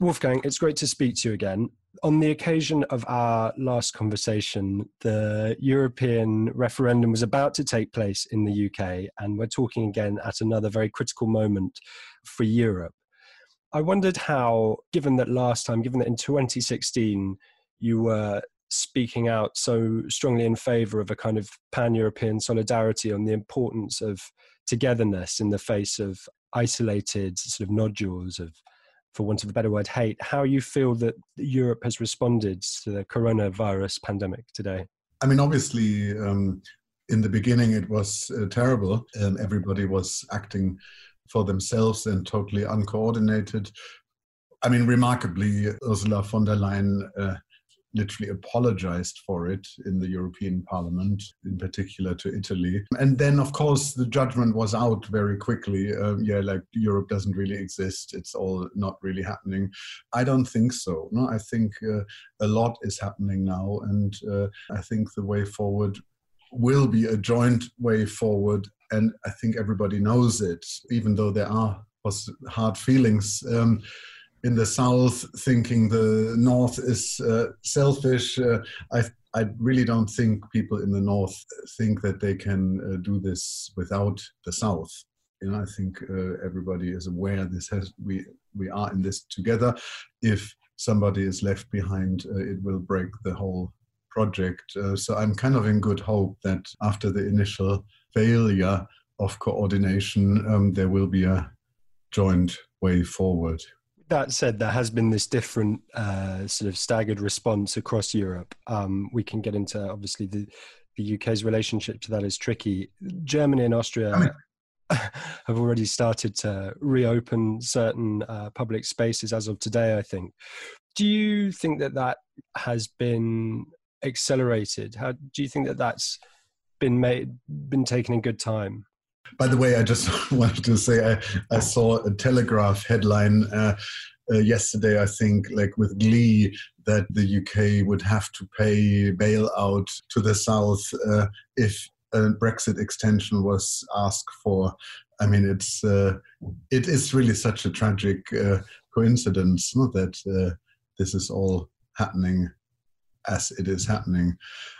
Wolfgang, it's great to speak to you again. On the occasion of our last conversation, the European referendum was about to take place in the UK, and we're talking again at another very critical moment for Europe. I wondered how, given that last time, given that in 2016 you were speaking out so strongly in favor of a kind of pan European solidarity on the importance of togetherness in the face of isolated sort of nodules of for want of a better word, hate, how you feel that Europe has responded to the coronavirus pandemic today. I mean, obviously, um, in the beginning, it was uh, terrible. Um, everybody was acting for themselves and totally uncoordinated. I mean, remarkably, Ursula von der Leyen uh, literally apologized for it in the European Parliament, in particular to Italy. And then, of course, the judgment was out very quickly. Uh, yeah, like Europe doesn't really exist. It's all not really happening. I don't think so. No, I think uh, a lot is happening now, and uh, I think the way forward will be a joint way forward. And I think everybody knows it, even though there are hard feelings. Um, in the south thinking the north is uh, selfish. Uh, I I really don't think people in the north think that they can uh, do this without the south. Know, I think uh, everybody is aware this has we we are in this together. If somebody is left behind, uh, it will break the whole project. Uh, so I'm kind of in good hope that after the initial failure of coordination, um, there will be a joint way forward that said, there has been this different uh, sort of staggered response across Europe. Um, we can get into obviously the the UK's relationship to that is tricky. Germany and Austria have already started to reopen certain uh, public spaces as of today. I think. Do you think that that has been accelerated? How do you think that that's been made been taken in good time? By the way, I just wanted to say I, I saw a Telegraph headline uh, uh, yesterday, I think, like with glee, that the UK would have to pay bailout to the South uh, if a Brexit extension was asked for. I mean, it's uh, it is really such a tragic uh, coincidence not that uh, this is all happening as it is happening.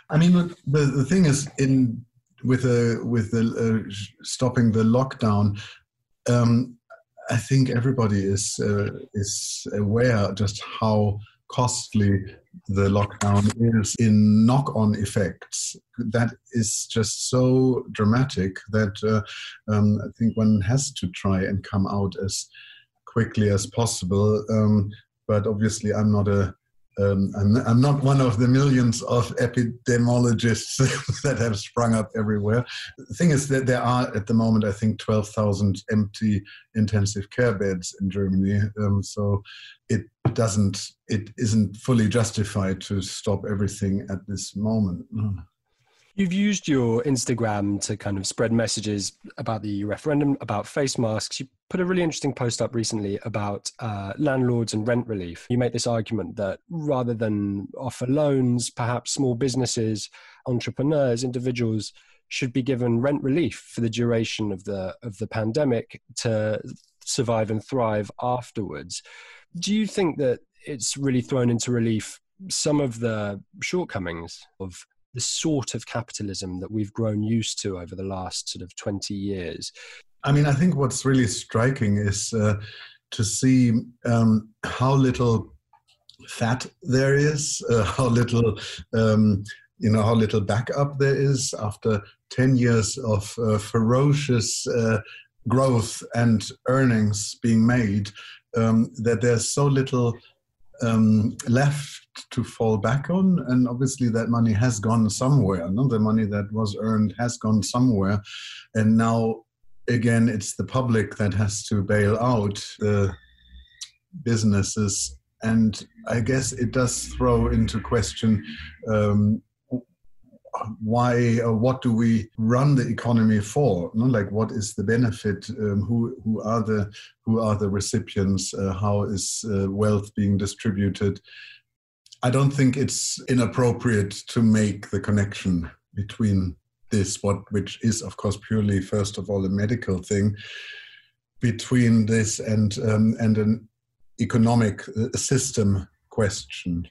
I mean, the, the thing is in with a with the uh, stopping the lockdown. Um, I think everybody is uh, is aware just how costly the lockdown is in knock-on effects. That is just so dramatic that uh, um, I think one has to try and come out as quickly as possible. Um, but obviously, I'm not a um, I'm, I'm, not one of the millions of epidemiologists that have sprung up everywhere. The thing is that there are at the moment, I think, 12,000 empty intensive care beds in Germany. Um, so it doesn't, it isn't fully justified to stop everything at this moment. You've used your Instagram to kind of spread messages about the referendum, about face masks. You put a really interesting post up recently about uh, landlords and rent relief. You make this argument that rather than offer loans, perhaps small businesses, entrepreneurs, individuals should be given rent relief for the duration of the of the pandemic to survive and thrive afterwards. Do you think that it's really thrown into relief some of the shortcomings of the sort of capitalism that we've grown used to over the last sort of 20 years. I mean, I think what's really striking is uh, to see um, how little fat there is, uh, how little. Um, you know how little backup there is after 10 years of uh, ferocious uh, growth and earnings being made um, that there's so little um, left to fall back on. And obviously, that money has gone somewhere. No? The money that was earned has gone somewhere. And now, again, it's the public that has to bail out the businesses. And I guess it does throw into question um, why or what do we run the economy for? Like what is the benefit? Um, who who are the who are the recipients? Uh, how is uh, wealth being distributed? I don't think it's inappropriate to make the connection between this, what which is of course purely first of all a medical thing, between this and um, and an economic uh, system question.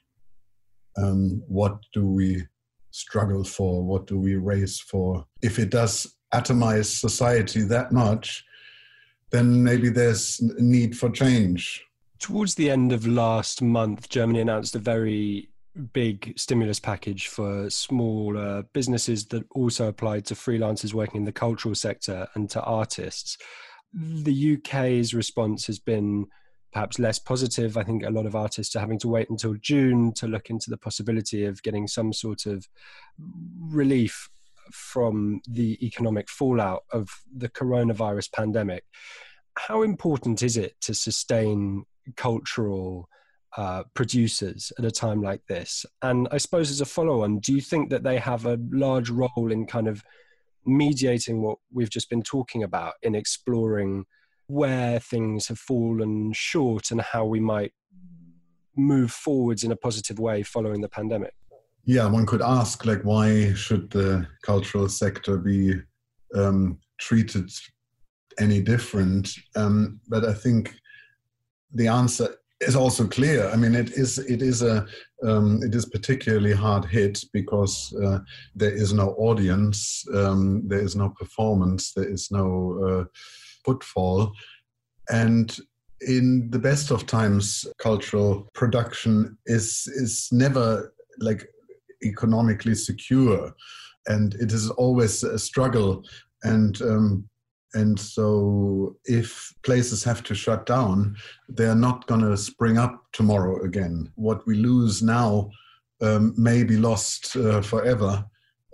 Um, what do we struggle for? What do we race for? If it does atomize society that much, then maybe there's need for change. Towards the end of last month, Germany announced a very big stimulus package for smaller businesses that also applied to freelancers working in the cultural sector and to artists. The UK's response has been perhaps less positive. I think a lot of artists are having to wait until June to look into the possibility of getting some sort of relief from the economic fallout of the coronavirus pandemic. How important is it to sustain cultural uh, producers at a time like this? And I suppose as a follow on, do you think that they have a large role in kind of mediating what we've just been talking about in exploring where things have fallen short and how we might move forwards in a positive way following the pandemic? Yeah, one could ask, like, why should the cultural sector be um, treated any different? Um, but I think the answer is also clear. I mean, it is it is a um, it is particularly hard hit because uh, there is no audience, um, there is no performance, there is no uh, footfall, and in the best of times, cultural production is is never like economically secure, and it is always a struggle. And um, and so, if places have to shut down, they're not going to spring up tomorrow again. What we lose now um, may be lost uh, forever,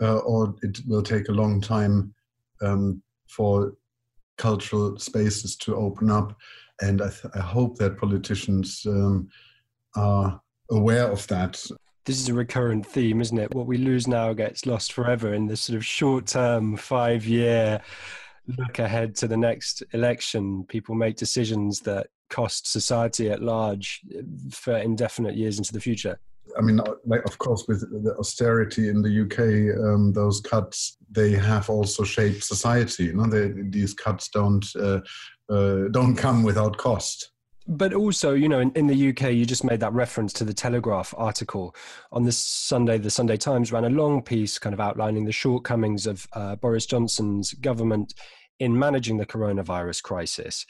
uh, or it will take a long time um, for cultural spaces to open up. And I, th- I hope that politicians um, are aware of that. This is a recurrent theme, isn't it? What we lose now gets lost forever in this sort of short term, five year look ahead to the next election, people make decisions that cost society at large for indefinite years into the future. I mean, of course, with the austerity in the UK, um, those cuts they have also shaped society. You know, they, these cuts don't uh, uh, don't come without cost. But also, you know, in, in, the UK, you just made that reference to the Telegraph article on this Sunday. The Sunday Times ran a long piece, kind of outlining the shortcomings of uh, Boris Johnson's government in managing the coronavirus crisis.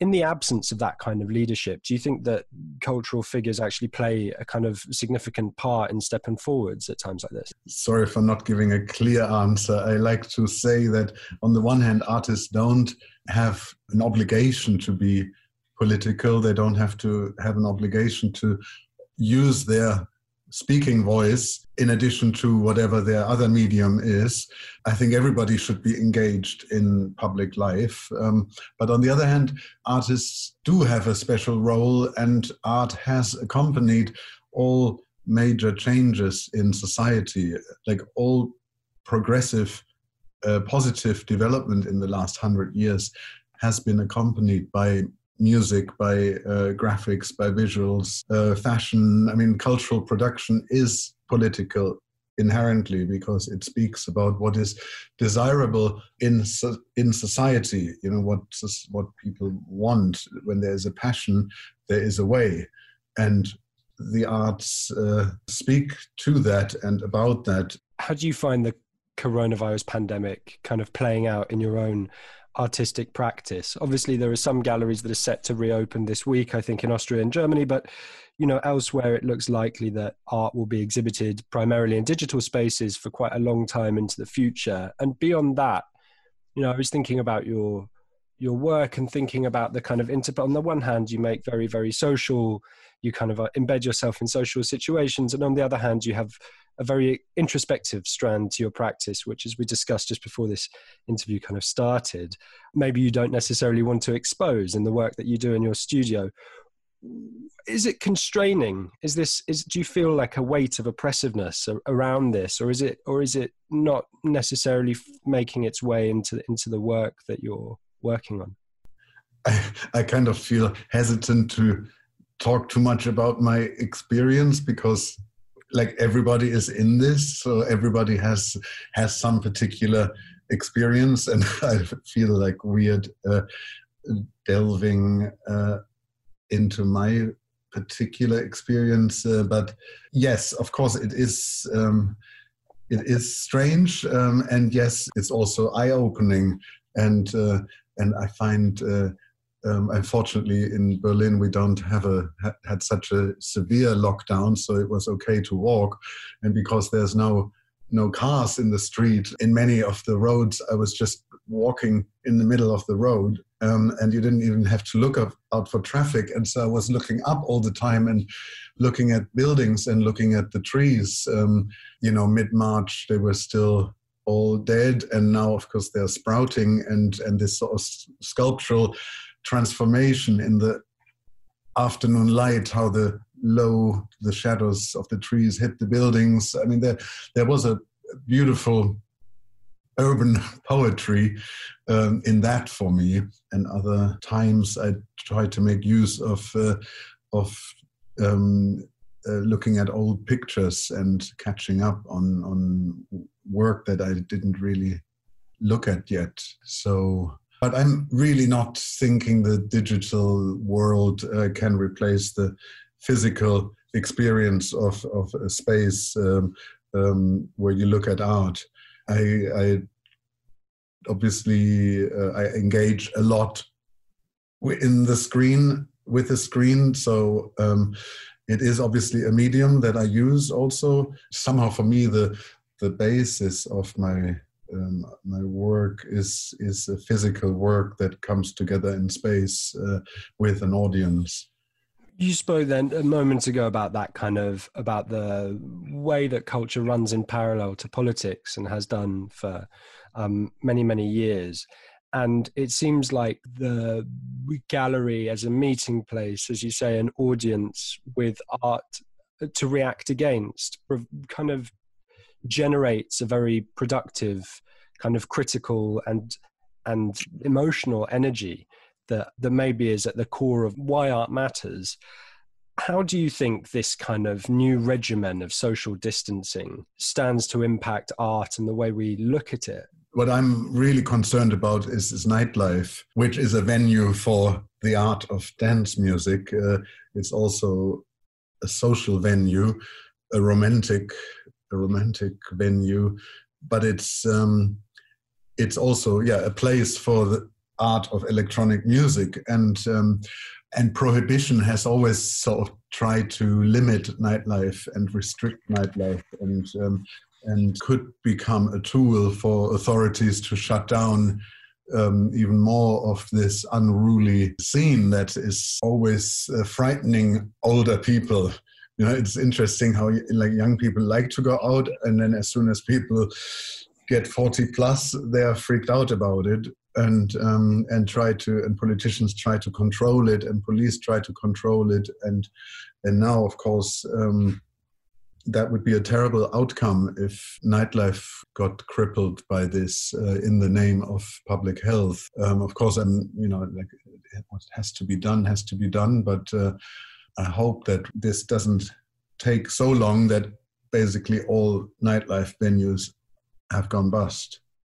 In the absence of that kind of leadership, do you think that cultural figures actually play a kind of significant part in stepping forwards at times like this? Sorry for not giving a clear answer. I like to say that on the one hand, artists don't have an obligation to be political, they don't have to have an obligation to use their speaking voice in addition to whatever their other medium is. I think everybody should be engaged in public life. Um, but on the other hand, artists do have a special role, and art has accompanied all major changes in society, like all progressive, uh, positive development in the last hundred years has been accompanied by music, by uh, graphics, by visuals, uh, fashion. I mean, cultural production is political inherently because it speaks about what is desirable in so, in society. You know what what people want. When there is a passion, there is a way, and the arts uh, speak to that and about that. How do you find the coronavirus pandemic kind of playing out in your own artistic practice. Obviously, there are some galleries that are set to reopen this week, I think, in Austria and Germany, but you know, elsewhere it looks likely that art will be exhibited primarily in digital spaces for quite a long time into the future. And beyond that, you know, I was thinking about your your work and thinking about the kind of inter. On the one hand, you make very very social. You kind of uh, embed yourself in social situations, and on the other hand, you have a very introspective strand to your practice, which, as we discussed just before this interview kind of started, maybe you don't necessarily want to expose in the work that you do in your studio. Is it constraining? Is this is do you feel like a weight of oppressiveness around this, or is it or is it not necessarily making its way into into the work that you're working on? I, I kind of feel hesitant to talk too much about my experience because like everybody is in this so everybody has has some particular experience and i feel like weird uh, delving uh, into my particular experience, uh, but yes, of course, it is. Um, it is strange, um, and yes, it's also eye-opening, and uh, and I find. Um, unfortunately, in Berlin, we don't have a had such a severe lockdown, so it was okay to walk. And because there's no no cars in the street in many of the roads, I was just walking in the middle of the road, um, and you didn't even have to look up, out for traffic. And so I was looking up all the time and looking at buildings and looking at the trees. Um, you know, mid March they were still all dead, and now of course they're sprouting, and and this sort of sculptural transformation in the afternoon light, how the low the shadows of the trees hit the buildings. I mean, there there was a beautiful urban poetry um, in that for me. And other times, I try to make use of uh, of um, uh, looking at old pictures and catching up on on work that I didn't really look at yet. So but I'm really not thinking the digital world uh, can replace the physical experience of, of a space um, um, where you look at art. I, I obviously uh, I engage a lot in the screen with the screen, so um, it is obviously a medium that I use. Also, somehow for me the the basis of my um, my work is is a physical work that comes together in space uh, with an audience. You spoke then a moment ago about that kind of about the way that culture runs in parallel to politics and has done for um, many many years. And it seems like the gallery as a meeting place, as you say, an audience with art to react against, kind of generates a very productive kind of critical and and emotional energy that that maybe is at the core of why art matters. How do you think this kind of new regimen of social distancing stands to impact art and the way we look at it? What i'm really concerned about is, is nightlife which is a venue for the art of dance music. Uh, it's also a social venue a romantic a romantic venue, but it's um, it's also yeah a place for the art of electronic music. And um, and prohibition has always sort of tried to limit nightlife and restrict nightlife and um, and could become a tool for authorities to shut down um, even more of this unruly scene that is always uh, frightening older people you know it's interesting how like young people like to go out and then as soon as people get 40 plus they are freaked out about it and um, and try to and politicians try to control it and police try to control it and and now of course um, that would be a terrible outcome if nightlife got crippled by this uh, in the name of public health. Um, of course, I'm, you know, like what has to be done has to be done, but uh, I hope that this doesn't take so long that basically all nightlife venues have gone bust.